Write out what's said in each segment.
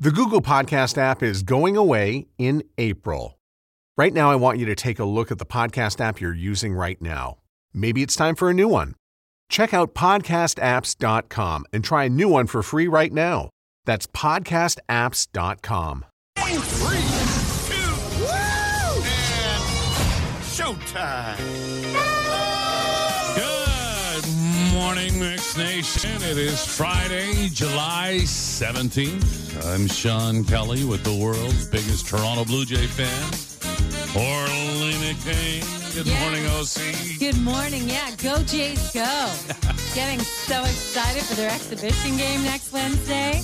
The Google Podcast app is going away in April. Right now, I want you to take a look at the podcast app you're using right now. Maybe it's time for a new one. Check out podcastapps.com and try a new one for free right now. That's podcastapps.com. Three, two, and showtime. Morning, Mix Nation. It is Friday, July 17th. I'm Sean Kelly with the world's biggest Toronto Blue Jay fan, Orlena Kane. Good Yeah. morning, OC. Good morning. Yeah, go Jays, go. Getting so excited for their exhibition game next Wednesday.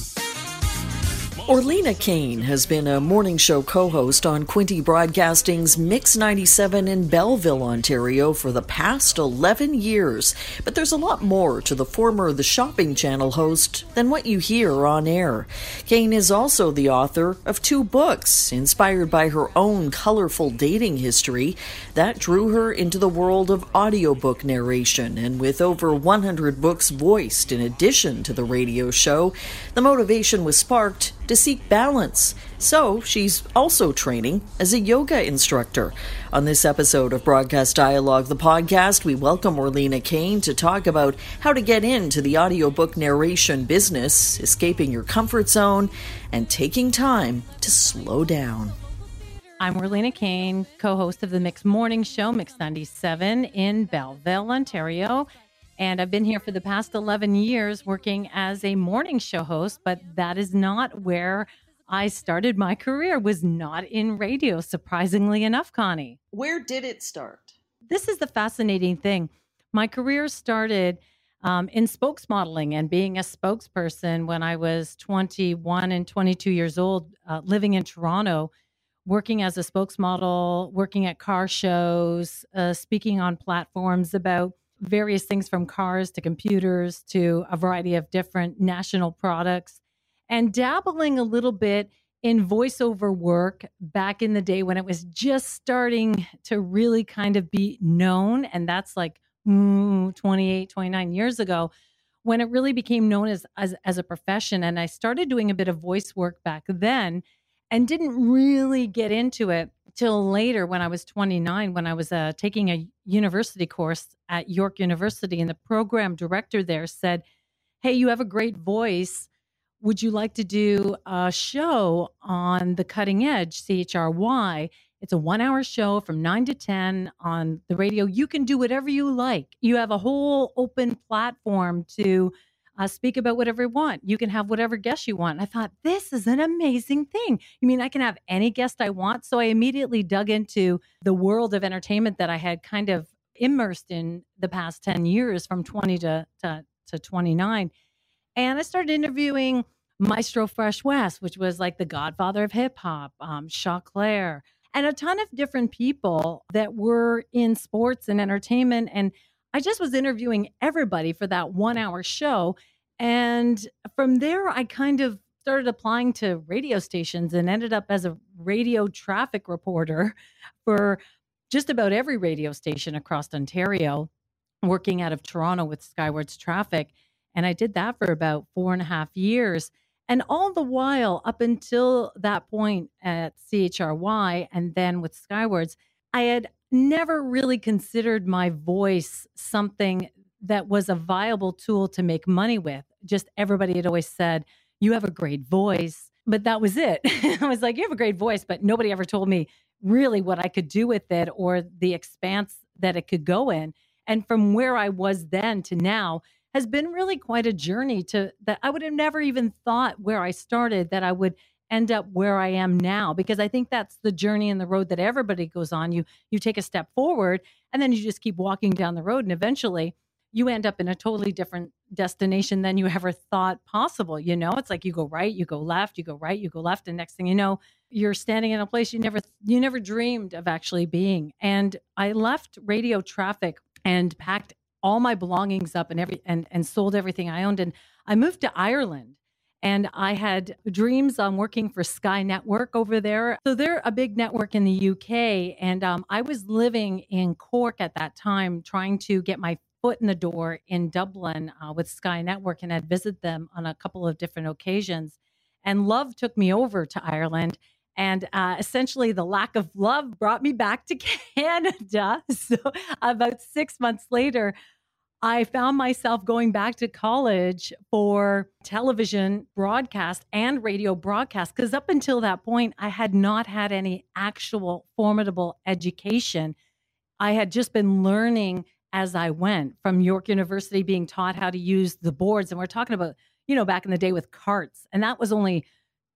Orlena Kane has been a morning show co host on Quinte Broadcasting's Mix 97 in Belleville, Ontario for the past 11 years. But there's a lot more to the former The Shopping Channel host than what you hear on air. Kane is also the author of two books inspired by her own colorful dating history that drew her into the world of audiobook narration. And with over 100 books voiced in addition to the radio show, the motivation was sparked to seek balance. So she's also training as a yoga instructor. On this episode of Broadcast Dialogue, the podcast, we welcome Orlena Kane to talk about how to get into the audiobook narration business, escaping your comfort zone, and taking time to slow down. I'm Orlena Kane, co host of the Mix Morning Show, Mix 97 in Belleville, Ontario. And I've been here for the past 11 years working as a morning show host, but that is not where I started my career, was not in radio, surprisingly enough, Connie. Where did it start? this is the fascinating thing. My career started um, in spokesmodeling and being a spokesperson when I was 21 and 22 years old, uh, living in Toronto, working as a spokesmodel, working at car shows, uh, speaking on platforms about various things from cars to computers to a variety of different national products, and dabbling a little bit in voiceover work back in the day when it was just starting to really kind of be known. And that's like mm, 28, 29 years ago when it really became known as, as, as a profession. And I started doing a bit of voice work back then and didn't really get into it till later when I was 29, when I was uh, taking a university course at York University. And the program director there said, Hey, you have a great voice. Would you like to do a show on the cutting edge CHRY it's a one hour show from 9 to 10 on the radio. You can do whatever you like. You have a whole open platform to uh, speak about whatever you want. You can have whatever guest you want. And i thought this is an amazing thing. You mean i can have any guest i want? So i immediately dug into the world of entertainment that i had kind of immersed in the past 10 years from 20 to, to, to 29 and I started interviewing Maestro Fresh Wes, which was like the godfather of hip hop, um, Shaw Claire, and a ton of different people that were in sports and entertainment. And I just was interviewing everybody for that one hour show. And from there, I kind of started applying to radio stations and ended up as a radio traffic reporter for just about every radio station across Ontario, working out of Toronto with Skywards Traffic. And I did that for about four and a half years. And all the while, up until that point at CHRY and then with Skywards, I had never really considered my voice something that was a viable tool to make money with. Just everybody had always said, You have a great voice. But that was it. I was like, You have a great voice, but nobody ever told me really what I could do with it or the expanse that it could go in. And from where I was then to now, has been really quite a journey to that I would have never even thought where I started that I would end up where I am now because I think that's the journey and the road that everybody goes on. You you take a step forward and then you just keep walking down the road and eventually you end up in a totally different destination than you ever thought possible. You know, it's like you go right, you go left, you go right, you go left, and next thing you know, you're standing in a place you never you never dreamed of actually being. And I left radio traffic and packed all my belongings up and every and and sold everything I owned and I moved to Ireland and I had dreams on working for Sky Network over there. So they're a big network in the UK and um, I was living in Cork at that time trying to get my foot in the door in Dublin uh, with Sky Network and I'd visit them on a couple of different occasions And love took me over to Ireland. And uh, essentially, the lack of love brought me back to Canada. So, about six months later, I found myself going back to college for television broadcast and radio broadcast because up until that point, I had not had any actual formidable education. I had just been learning as I went from York University, being taught how to use the boards. And we're talking about, you know, back in the day with carts. And that was only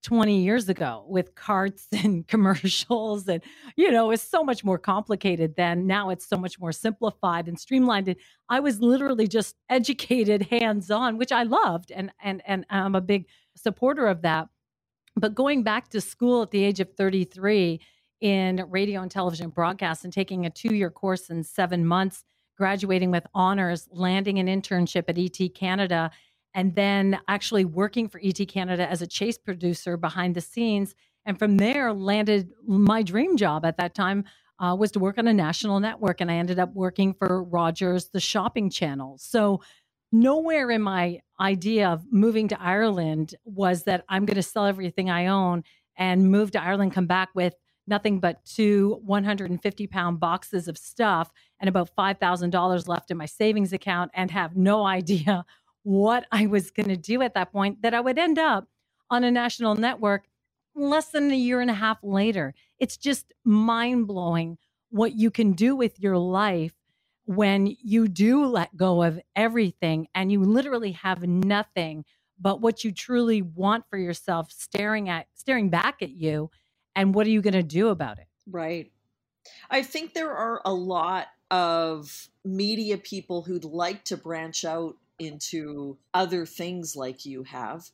20 years ago with carts and commercials and you know it's so much more complicated than now it's so much more simplified and streamlined. And i was literally just educated hands on which i loved and and and i'm a big supporter of that. But going back to school at the age of 33 in radio and television broadcast and taking a 2 year course in 7 months graduating with honors landing an internship at ET Canada and then actually working for ET Canada as a chase producer behind the scenes. And from there, landed my dream job at that time uh, was to work on a national network. And I ended up working for Rogers, the shopping channel. So, nowhere in my idea of moving to Ireland was that I'm going to sell everything I own and move to Ireland, come back with nothing but two 150 pound boxes of stuff and about $5,000 left in my savings account and have no idea what I was going to do at that point, that I would end up on a national network less than a year and a half later. It's just mind blowing what you can do with your life when you do let go of everything and you literally have nothing but what you truly want for yourself staring at staring back at you and what are you going to do about it right i think there are a lot of media people who'd like to branch out into other things like you have.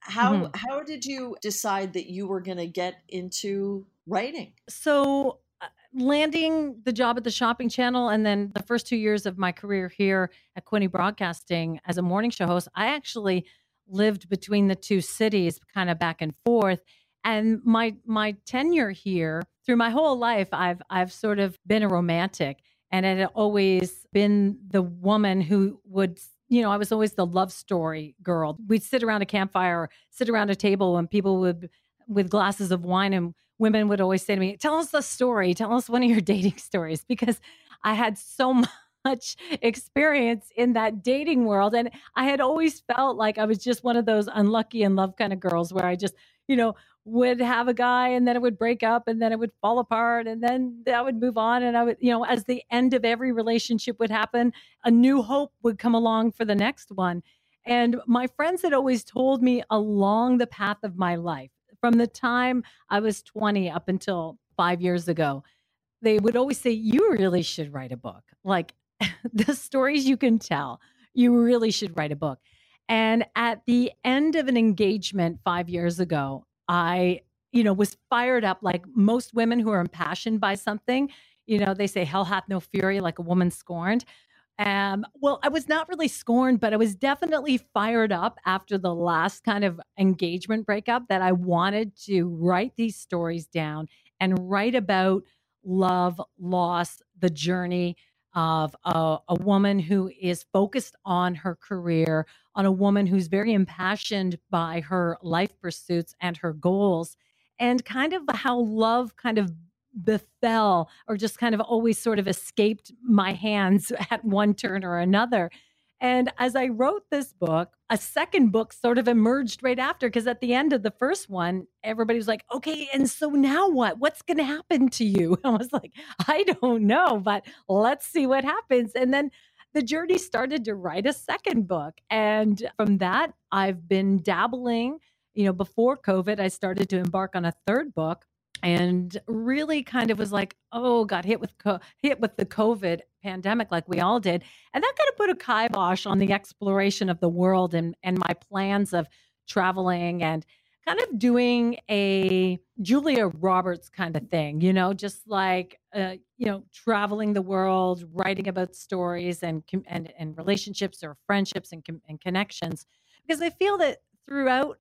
How mm-hmm. how did you decide that you were going to get into writing? So uh, landing the job at the shopping channel and then the first 2 years of my career here at Quinte Broadcasting as a morning show host, I actually lived between the two cities kind of back and forth and my my tenure here through my whole life I've I've sort of been a romantic and it had always been the woman who would you know, I was always the love story girl. We'd sit around a campfire, sit around a table, and people would, with glasses of wine, and women would always say to me, Tell us the story. Tell us one of your dating stories. Because I had so much experience in that dating world. And I had always felt like I was just one of those unlucky in love kind of girls where I just, you know, would have a guy and then it would break up and then it would fall apart and then I would move on and I would, you know, as the end of every relationship would happen, a new hope would come along for the next one. And my friends had always told me along the path of my life, from the time I was 20 up until five years ago, they would always say, You really should write a book. Like the stories you can tell, you really should write a book. And at the end of an engagement five years ago, I, you know, was fired up like most women who are impassioned by something. You know, they say, hell hath no fury like a woman scorned. Um, well, I was not really scorned, but I was definitely fired up after the last kind of engagement breakup that I wanted to write these stories down and write about love, loss, the journey of a, a woman who is focused on her career, on a woman who's very impassioned by her life pursuits and her goals, and kind of how love kind of befell or just kind of always sort of escaped my hands at one turn or another. And as I wrote this book, a second book sort of emerged right after because at the end of the first one, everybody was like, okay, and so now what? What's going to happen to you? I was like, I don't know, but let's see what happens. And then the journey started to write a second book. And from that, I've been dabbling. You know, before COVID, I started to embark on a third book and really kind of was like, oh, got hit with co- hit with the COVID pandemic like we all did, and that kind of put a kibosh on the exploration of the world and and my plans of traveling and kind of doing a Julia Roberts kind of thing, you know, just like uh, you know, traveling the world, writing about stories and and and relationships or friendships and and connections, because I feel that throughout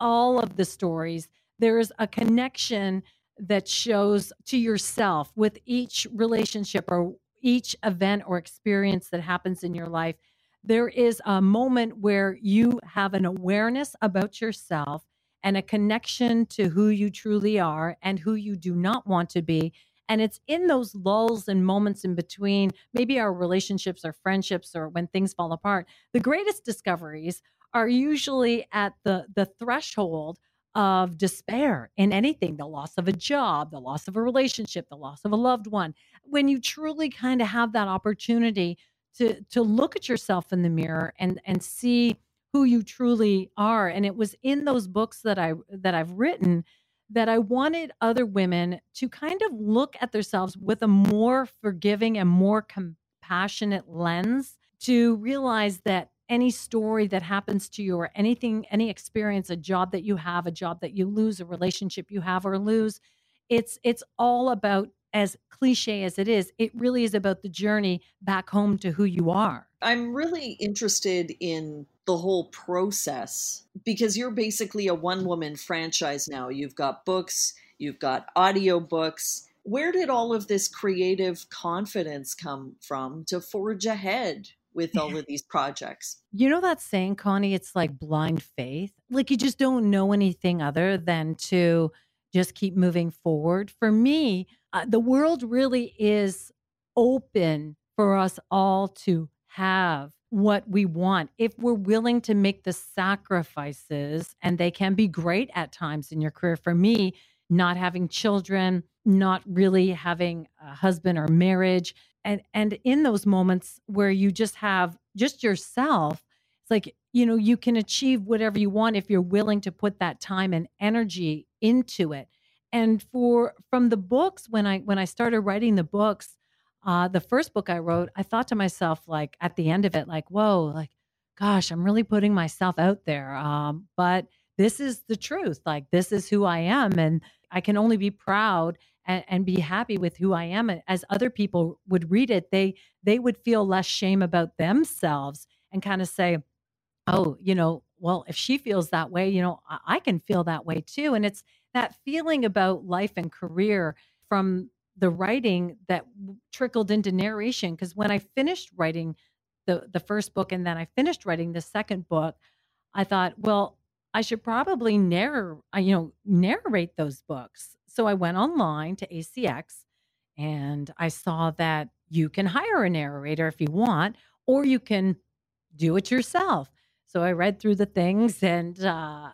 all of the stories there's a connection that shows to yourself with each relationship or each event or experience that happens in your life. There is a moment where you have an awareness about yourself and a connection to who you truly are and who you do not want to be. And it's in those lulls and moments in between, maybe our relationships or friendships or when things fall apart, the greatest discoveries are usually at the the threshold of despair in anything the loss of a job, the loss of a relationship, the loss of a loved one. When you truly kind of have that opportunity to to look at yourself in the mirror and and see who you truly are and it was in those books that I that I've written that I wanted other women to kind of look at themselves with a more forgiving and more compassionate lens to realize that any story that happens to you or anything, any experience, a job that you have, a job that you lose, a relationship you have or lose, it's it's all about as cliche as it is, it really is about the journey back home to who you are. I'm really interested in the whole process because you're basically a one woman franchise now. You've got books, you've got audio books. Where did all of this creative confidence come from to forge ahead with all of these projects. You know that saying, Connie? It's like blind faith. Like you just don't know anything other than to just keep moving forward. For me, uh, the world really is open for us all to have what we want if we're willing to make the sacrifices and they can be great at times in your career for me not having children not really having a husband or marriage and and in those moments where you just have just yourself it's like you know you can achieve whatever you want if you're willing to put that time and energy into it. And for from the books when i when i started writing the books uh the first book i wrote i thought to myself like at the end of it like whoa like gosh i'm really putting myself out there um but this is the truth like this is who i am and i can only be proud and, and be happy with who I am. As other people would read it, they they would feel less shame about themselves and kind of say, "Oh, you know, well, if she feels that way, you know, I, I can feel that way too." And it's that feeling about life and career from the writing that trickled into narration. Because when I finished writing the the first book and then I finished writing the second book, I thought, well, I should probably narr, you know, narrate those books. So I went online to ACX and I saw that you can hire a narrator if you want, or you can do it yourself. So I read through the things and uh,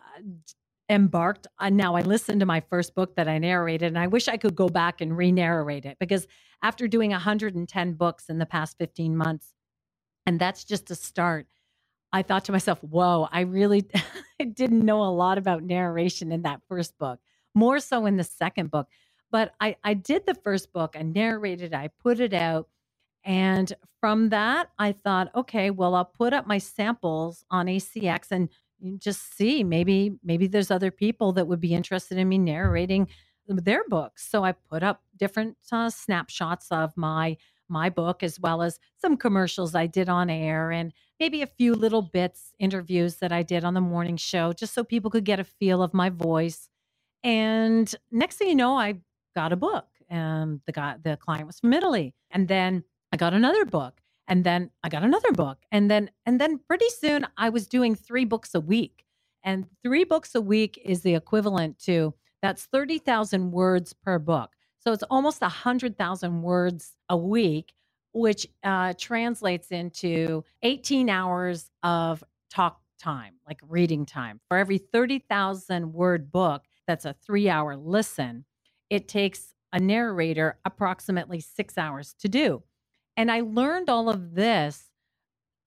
embarked. Uh, now I listened to my first book that I narrated, and I wish I could go back and re narrate it because after doing 110 books in the past 15 months, and that's just a start. I thought to myself, whoa, I really didn't know a lot about narration in that first book more so in the second book. But I, I did the first book, I narrated, I put it out. And from that, I thought, okay, well, I'll put up my samples on ACX and just see maybe maybe there's other people that would be interested in me narrating their books. So I put up different uh, snapshots of my my book as well as some commercials I did on air and maybe a few little bits interviews that I did on the morning show just so people could get a feel of my voice and next thing you know, I got a book, and the guy, the client was from Italy, and then I got another book, and then I got another book, and then and then pretty soon I was doing three books a week, and three books a week is the equivalent to that's thirty thousand words per book. So it's almost a hundred thousand words a week, which uh, translates into eighteen hours of talk time, like reading time. For every 30,000 word book, that's a three hour listen, it takes a narrator approximately six hours to do. And I learned all of this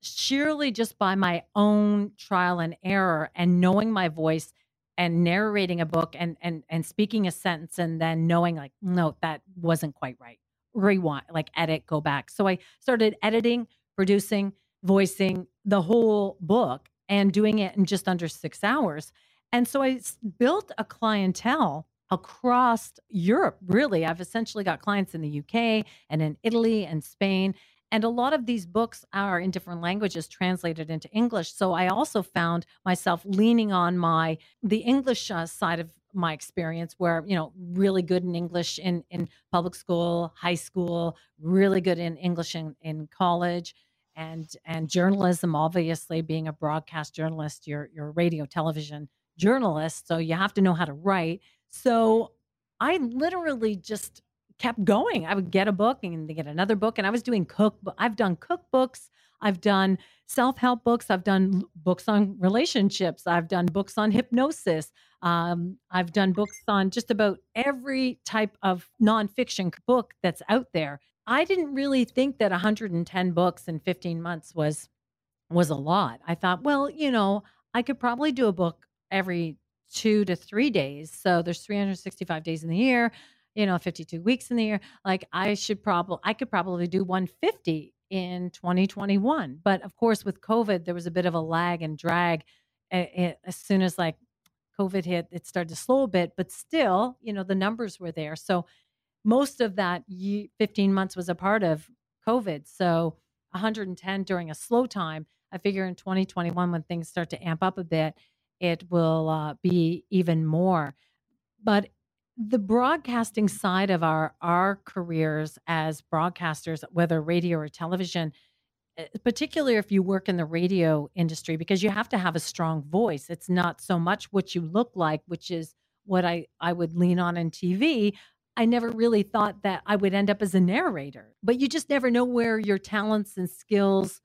sheerly just by my own trial and error and knowing my voice and narrating a book and and and speaking a sentence and then knowing like no that wasn't quite right. Rewind like edit go back. So i started editing producing voicing the whole book and doing it in just under 6 hours and so I built a clientele across Europe, really. I've essentially got clients in the UK and in Italy and Spain. And a lot of these books are in different languages translated into English. So I also found myself leaning on my the English uh, side of my experience where you know really good in english in in public school high school really good in english in, in college and and journalism obviously being a broadcast journalist your your radio television journalist, so you have to know how to write. So I literally just kept going. I would get a book and get another book, and I was doing cook. I've done cookbooks. I've done self help books. I've done books on relationships. I've done books on hypnosis. Um, I've done books on just about every type of nonfiction book that's out there. I didn't really think that 110 books in 15 months was was a lot. I thought, well, you know, I could probably do a book every two to three days. So there's 365 days in the year, you know, 52 weeks in the year. Like I should probably, I could probably do 150 in 2021. But of course, with COVID, there was a bit of a lag and drag. Eh, eh, as soon as like COVID hit, it started to slow a bit, but still, you know, the numbers were there. So most of that 15 months was a part of COVID. So 110 during a slow time. I figure in 2021, when things start to amp up a bit, it will uh, be even more. But the broadcasting side of our our careers as broadcasters, whether radio or television, eh, particularly if you work in the radio industry, because you have to have a strong voice. It's not so much what you look like, which is what I I would lean on in TV. I never really thought that I would end up as a narrator, but you just never know where your talents and skills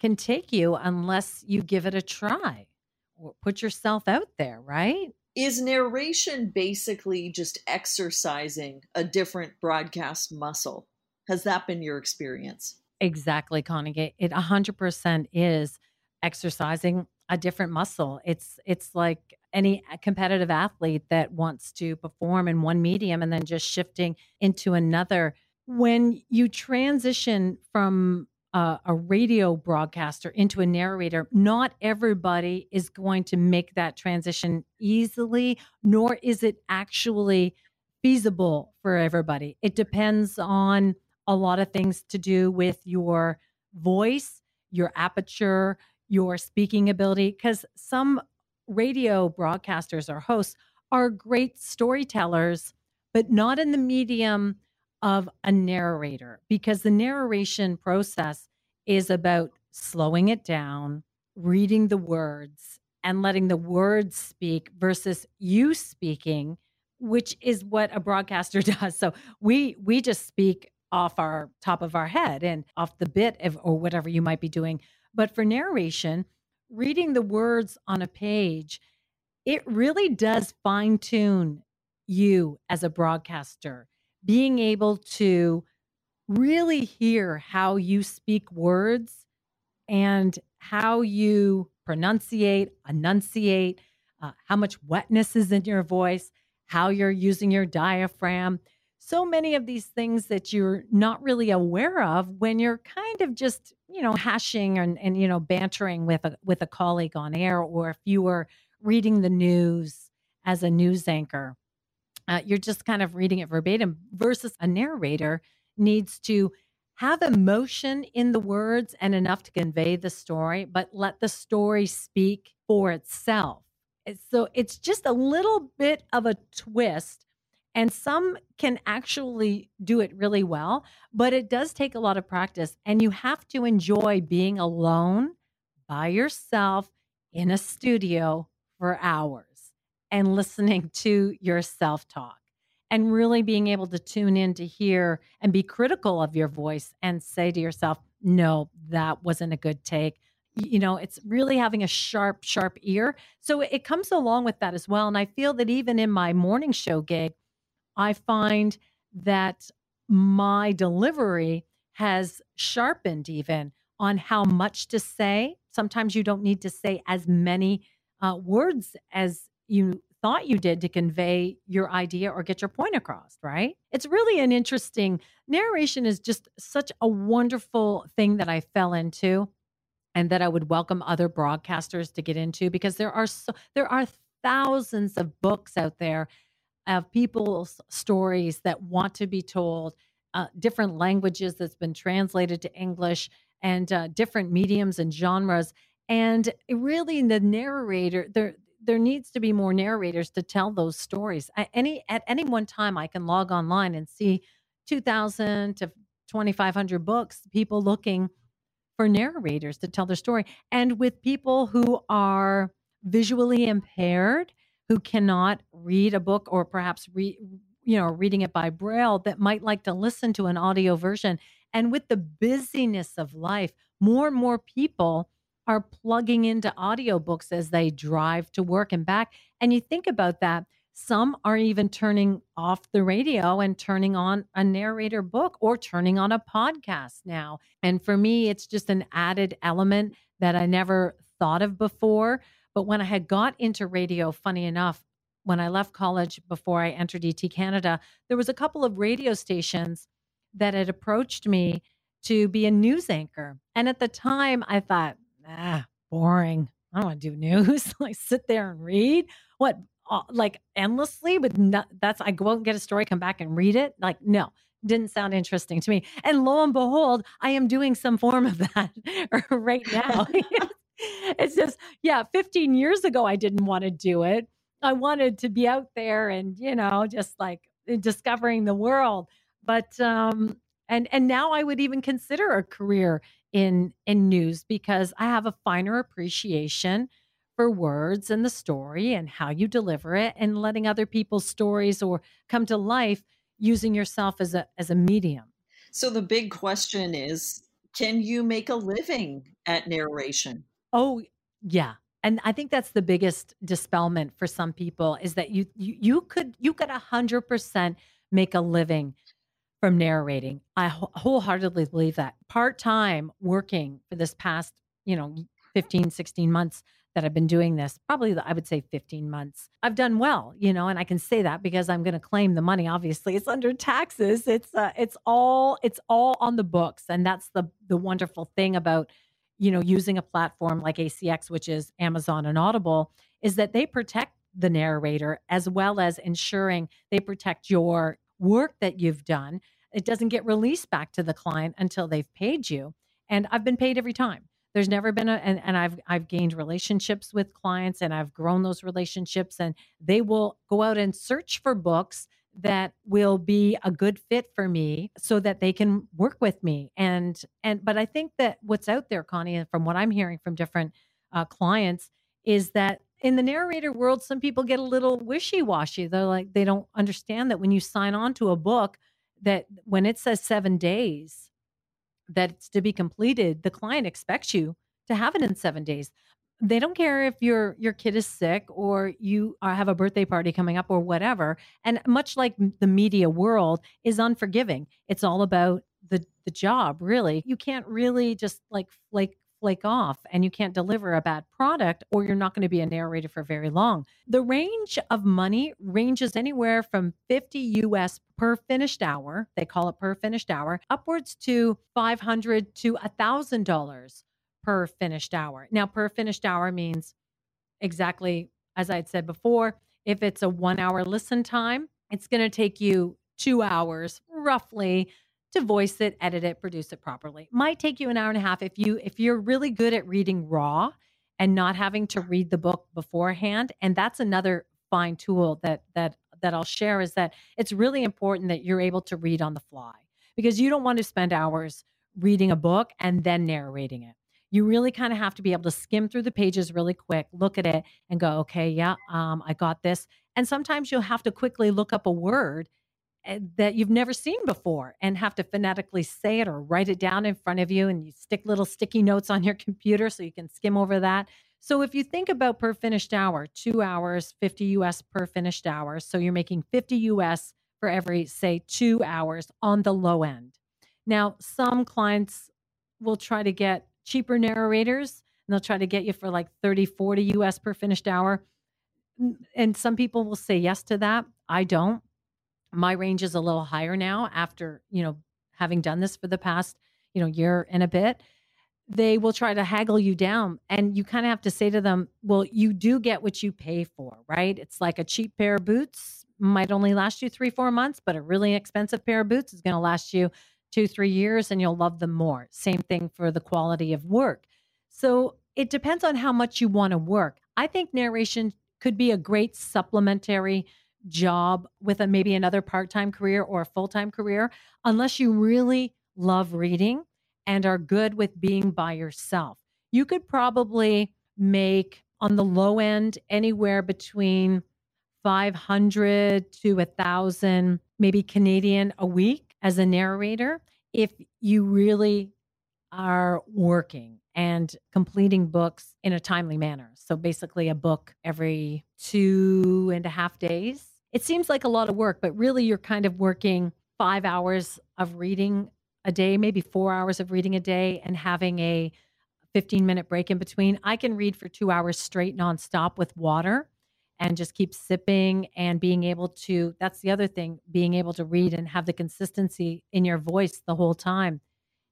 can take you unless you give it a try put yourself out there, right? Is narration basically just exercising a different broadcast muscle? Has that been your experience? Exactly, Connie. It 100% is exercising a different muscle. It's it's like any competitive athlete that wants to perform in one medium and then just shifting into another. When you transition from a, a radio broadcaster into a narrator, not everybody is going to make that transition easily, nor is it actually feasible for everybody. It depends on a lot of things to do with your voice, your aperture, your speaking ability, because some radio broadcasters or hosts are great storytellers, but not in the medium of a narrator because the narration process is about slowing it down, reading the words, and letting the words speak versus you speaking, which is what a broadcaster does. So we we just speak off our top of our head and off the bit of, or whatever you might be doing. But for narration, reading the words on a page, it really does fine tune you as a broadcaster being able to really hear how you speak words and how you pronunciate, enunciate, uh, how much wetness is in your voice, how you're using your diaphragm. So many of these things that you're not really aware of when you're kind of just, you know, hashing and, and you know, bantering with a with a colleague on air, or if you were reading the news as a news anchor uh, you're just kind of reading it verbatim versus a narrator needs to have emotion in the words and enough to convey the story, but let the story speak for itself. So it's just a little bit of a twist. And some can actually do it really well, but it does take a lot of practice. And you have to enjoy being alone by yourself in a studio for hours and listening to your self talk and really being able to tune in to hear and be critical of your voice and say to yourself, no, that wasn't a good take. You know, it's really having a sharp, sharp ear. So it comes along with that as well. And I feel that even in my morning show gig, I find that my delivery has sharpened even on how much to say. Sometimes you don't need to say as many uh, words as you thought you did to convey your idea or get your point across, right? It's really an interesting narration is just such a wonderful thing that I fell into and that I would welcome other broadcasters to get into because there are so, there are thousands of books out there of people's stories that want to be told uh, different languages that's been translated to English and uh, different mediums and genres and really the narrator there there needs to be more narrators to tell those stories. I, any at any one time, I can log online and see two thousand to twenty five hundred books, people looking for narrators to tell their story, and with people who are visually impaired who cannot read a book or perhaps read you know reading it by braille that might like to listen to an audio version and with the busyness of life more and more people are plugging into audiobooks as they drive to work and back and you think about that some are even turning off the radio and turning on a narrator book or turning on a podcast now. And for me, it's just an added element that I never thought of before. But when I had got into radio, funny enough, when I left college before I entered ET Canada, there was a couple of radio stations that had approached me to be a news anchor. And at the time, I thought, ah, boring. I don't want to do news. like sit there and read. What like endlessly with no, that's I go out and get a story, come back and read it. Like, no, didn't sound interesting to me. And lo and behold, I am doing some form of that right now. it's just, yeah, 15 years ago, I didn't want to do it. I wanted to be out there and, you know, just like discovering the world. But, um, and, and now I would even consider a career in, in news because I have a finer appreciation for words and the story and how you deliver it and letting other people's stories or come to life using yourself as a as a medium. So the big question is can you make a living at narration? Oh, yeah. And I think that's the biggest dispelment for some people is that you you, you could you could 100% make a living from narrating. I wholeheartedly believe that. Part-time working for this past, you know, 15 16 months that I've been doing this, probably I would say 15 months. I've done well, you know, and I can say that because I'm going to claim the money. Obviously, it's under taxes. It's uh, it's all it's all on the books, and that's the the wonderful thing about you know using a platform like ACX, which is Amazon and Audible, is that they protect the narrator as well as ensuring they protect your work that you've done. It doesn't get released back to the client until they've paid you. And I've been paid every time there's never been a and, and i've i've gained relationships with clients and i've grown those relationships and they will go out and search for books that will be a good fit for me so that they can work with me and and but i think that what's out there connie and from what i'm hearing from different uh, clients is that in the narrator world some people get a little wishy-washy they're like they don't understand that when you sign on to a book that when it says seven days that it's to be completed, the client expects you to have it in seven days. They don't care if your your kid is sick or you are, have a birthday party coming up or whatever. And much like the media world is unforgiving. It's all about the the job, really. You can't really just like flake flake off and you can't deliver a bad product or you're not going to be a narrator for very long. The range of money ranges anywhere from 50 US per finished hour, they call it per finished hour, upwards to 500 to $1000 per finished hour. Now per finished hour means exactly as I had said before, if it's a 1 hour listen time, it's going to take you 2 hours roughly to voice it, edit it, produce it properly. Might take you an hour and a half if you if you're really good at reading raw and not having to read the book beforehand. And that's another fine tool that that that I'll share is that it's really important that you're able to read on the fly because you don't want to spend hours reading a book and then narrating it. You really kind of have to be able to skim through the pages really quick, look at it and go, okay, yeah, um, I got this. And sometimes you'll have to quickly look up a word Eh, that you've never seen before and have to phonetically say it or write it down in front of you and you stick little sticky notes on your computer so you can skim over that. So if you think about per finished hour, 2 hours 50 US per finished hour, so you're making 50 US for every say 2 hours on the low end. Now, some clients will try to get cheaper narrators and they'll try to get you for like 30 40 US per finished hour. And some people will say yes to that. I don't my range is a little higher now after, you know, having done this for the past, you know, year and a bit. They will try to haggle you down and you kind of have to say to them, well, you do get what you pay for, right? It's like a cheap pair of boots might only last you three, four months, but a really expensive pair of boots is going to last you two, three years and you'll love them more. Same thing for the quality of work. So it depends on how much you want to work. I think narration could be a great supplementary job with a maybe another part-time career or a full-time career unless you really love reading and are good with being by yourself. You could probably make on the low end, anywhere between 500 to a thousand, maybe Canadian a week as a narrator. If you really are working and completing books in a timely manner. So basically, a book every two and a half days. It seems like a lot of work, but really, you're kind of working five hours of reading a day, maybe four hours of reading a day, and having a 15 minute break in between. I can read for two hours straight nonstop with water and just keep sipping and being able to. That's the other thing being able to read and have the consistency in your voice the whole time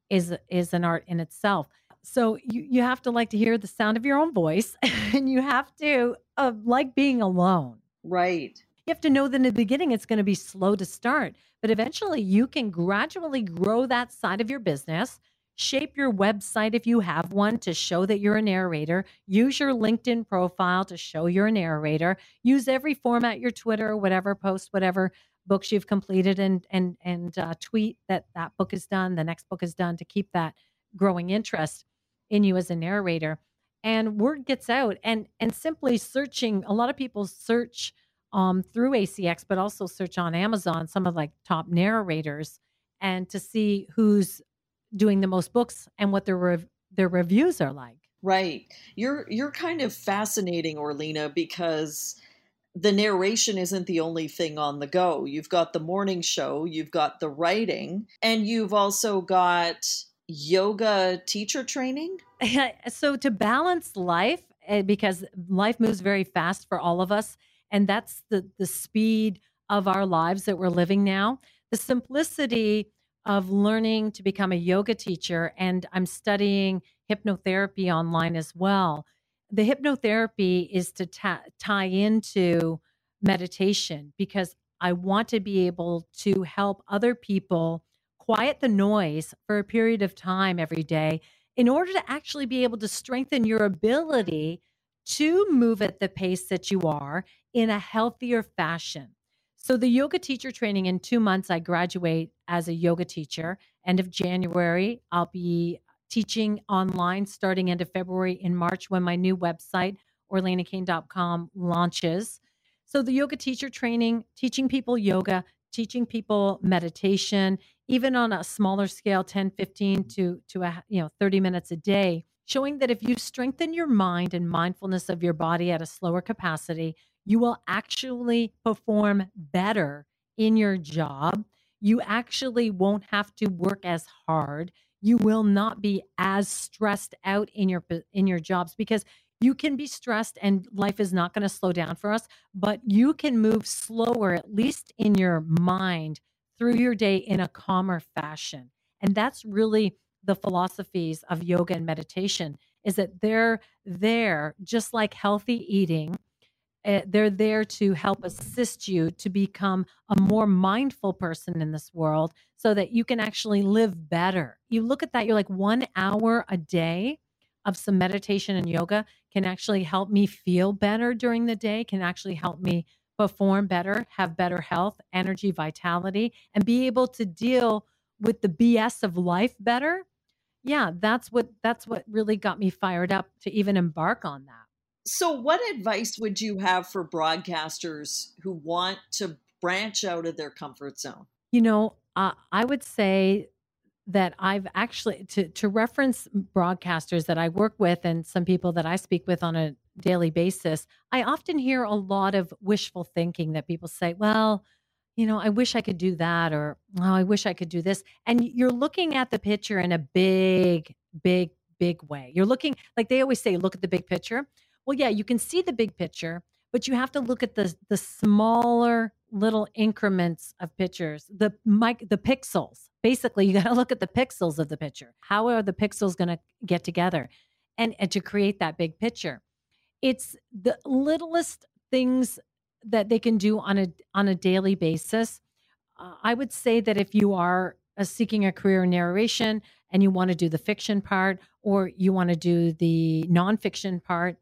is is an art in itself. So you you have to like to hear the sound of your own voice, and you have to uh, like being alone. Right. You have to know that in the beginning it's going to be slow to start, but eventually you can gradually grow that side of your business. Shape your website if you have one to show that you're a narrator. Use your LinkedIn profile to show you're a narrator. Use every format, your Twitter, whatever, post, whatever books you've completed and and and uh, tweet that that book is done the next book is done to keep that growing interest in you as a narrator and word gets out and and simply searching a lot of people search um, through acx but also search on amazon some of like top narrators and to see who's doing the most books and what their rev- their reviews are like right you're you're kind of fascinating orlena because the narration isn't the only thing on the go. You've got the morning show, you've got the writing, and you've also got yoga teacher training. so to balance life, eh, because life moves very fast for all of us, and that's the the speed of our lives that we're living now. The simplicity of learning to become a yoga teacher, and I'm studying hypnotherapy online as well the hypnotherapy is to ta- tie into meditation because I want to be able to help other people quiet the noise for a period of time every day in order to actually be able to strengthen your ability to move at the pace that you are in a healthier fashion. So, the yoga teacher training in two months, I graduate as a yoga teacher. End of January, I'll be teaching online starting end of February in March when my new website, orlenakane.com, launches. So the yoga teacher training, teaching people yoga, teaching people meditation, even on a smaller scale, 10, 15 to, to a, you know, 30 minutes a day, showing that if you strengthen your mind and mindfulness of your body at a slower capacity, you will actually perform better in your job. You actually won't have to work as hard you will not be as stressed out in your in your jobs because you can be stressed and life is not going to slow down for us but you can move slower at least in your mind through your day in a calmer fashion and that's really the philosophies of yoga and meditation is that they're there just like healthy eating uh, they're there to help assist you to become a more mindful person in this world so that you can actually live better. You look at that, you're like one hour a day of some meditation and yoga can actually help me feel better during the day, can actually help me perform better, have better health, energy, vitality, and be able to deal with the BS of life better. Yeah, that's what that's what really got me fired up to even embark on that. So, what advice would you have for broadcasters who want to branch out of their comfort zone? You know, uh, I would say that I've actually to to reference broadcasters that I work with and some people that I speak with on a daily basis. I often hear a lot of wishful thinking that people say, "Well, you know, I wish I could do that," or "Oh, I wish I could do this," and you're looking at the picture in a big, big, big way. You're looking like they always say, "Look at the big picture." Well, yeah, you can see the big picture, but you have to look at the the smaller little increments of pictures, the mic, the pixels. Basically, you got to look at the pixels of the picture. How are the pixels going to get together, and, and to create that big picture? It's the littlest things that they can do on a on a daily basis. Uh, I would say that if you are uh, seeking a career in narration and you want to do the fiction part or you want to do the nonfiction part,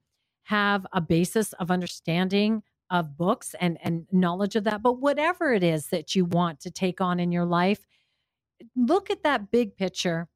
have a basis of understanding of books and and knowledge of that but whatever it is that you want to take on in your life look at that big picture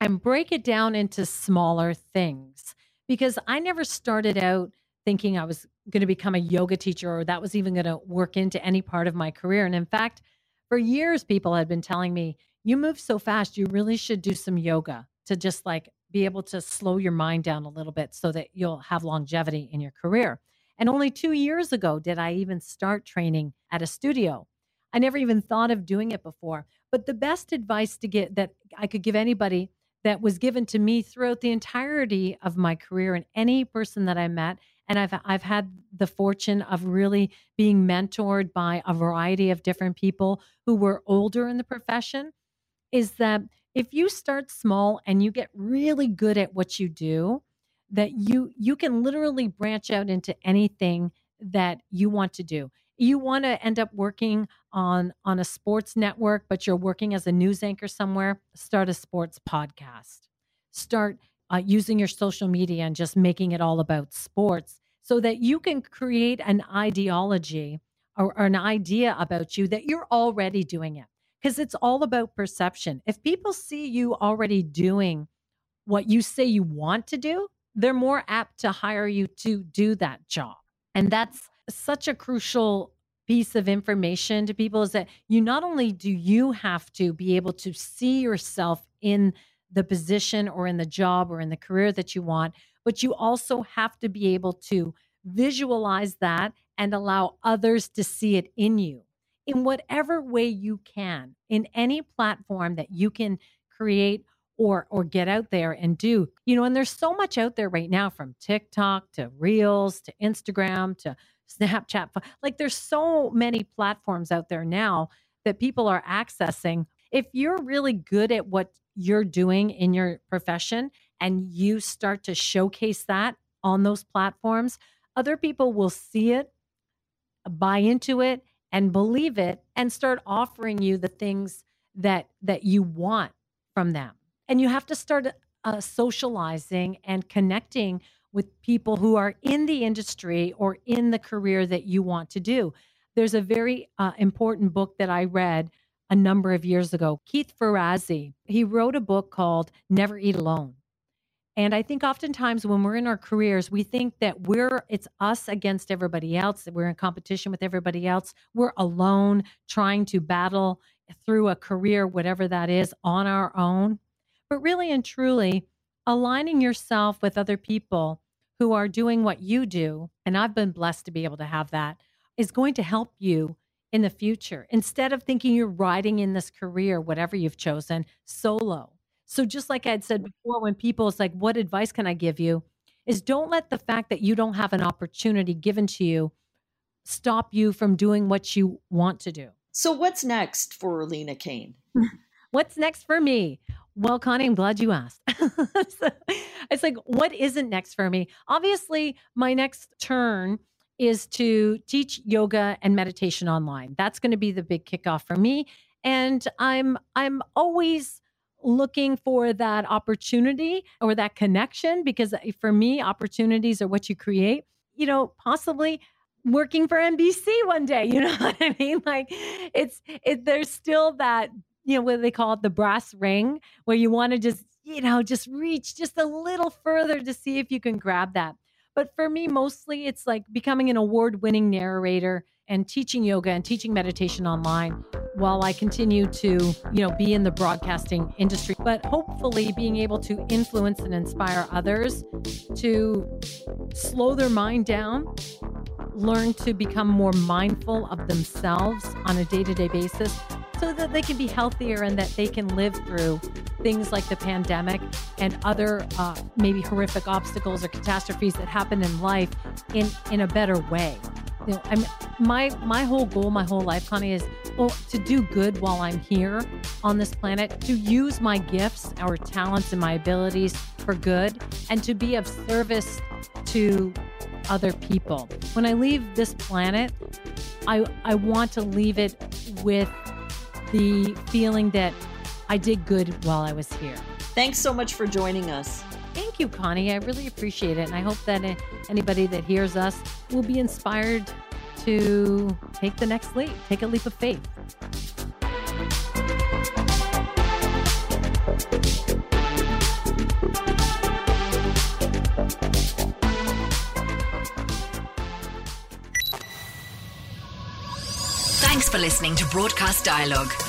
and break it down into smaller things because I never started out thinking I was going to become a yoga teacher or that was even going to work into any part of my career. And in fact, for years, people had been telling me, you move so fast, you really should do some yoga to just like be able to slow your mind down a little bit so that you'll have longevity in your career. And only two years ago did I even start training at a studio. I never even thought of doing it before. But the best advice to get that I could give anybody that was given to me throughout the entirety of my career and any person that I met and I've I've had the fortune of really being mentored by a variety of different people who were older in the profession is that if you start small and you get really good at what you do that you you can literally branch out into anything that you want to do you want to end up working on on a sports network but you're working as a news anchor somewhere start a sports podcast start uh, using your social media and just making it all about sports so that you can create an ideology or, or an idea about you that you're already doing it. Because it's all about perception. If people see you already doing what you say you want to do, they're more apt to hire you to do that job. And that's such a crucial piece of information to people is that you not only do you have to be able to see yourself in the position or in the job or in the career that you want, but you also have to be able to visualize that and allow others to see it in you in whatever way you can, in any platform that you can create or or get out there and do. You know, and there's so much out there right now from TikTok to Reels to Instagram to Snapchat. Like there's so many platforms out there now that people are accessing. If you're really good at what you're doing in your profession and you start to showcase that on those platforms, other people will see it, buy into it, and believe it, and start offering you the things that that you want from them. And you have to start uh, socializing and connecting with people who are in the industry or in the career that you want to do. There's a very uh, important book that I read a number of years ago. Keith Ferrazzi, he wrote a book called Never Eat Alone. And I think oftentimes when we're in our careers, we think that we're it's us against everybody else, that we're in competition with everybody else. We're alone trying to battle through a career, whatever that is, on our own. But really and truly, aligning yourself with other people who are doing what you do, and I've been blessed to be able to have that, is going to help you in the future. Instead of thinking you're riding in this career, whatever you've chosen, solo. So just like I had said before, when people is like, what advice can I give you? Is don't let the fact that you don't have an opportunity given to you stop you from doing what you want to do. So what's next for Orlena Kane? what's next for me? Well, Connie, I'm glad you asked. so, it's like, what isn't next for me? Obviously, my next turn is to teach yoga and meditation online. That's going to be the big kickoff for me. And I'm I'm always looking for that opportunity or that connection because uh, for me opportunities are what you create. You know, possibly working for NBC one day, you know what I mean? Like it's it there's still that you know what they call it the brass ring where you want to just you know just reach just a little further to see if you can grab that but for me, mostly it's like becoming an award winning narrator and teaching yoga and teaching meditation online while I continue to, you know, be in the broadcasting industry, but hopefully being able to influence and inspire others to slow their mind down, learn to become more mindful of themselves on a day to day basis so that they can be healthier and that they can live through things like the pandemic and other uh, maybe horrific obstacles or catastrophes that happen in life in in a better way. You know, I'm my my whole goal, my whole life, Connie, is well to do good while I'm here on this planet, to use my gifts, our talents, and my abilities for good, and to be of service to other people. When I leave this planet, I I want to leave it with the feeling that I did good while I was here. Thanks so much for joining us thank you, Connie. I really appreciate it. And I hope that uh, anybody that hears us will be inspired to take the next leap, take a leap of faith. Thanks for listening to Broadcast Dialogue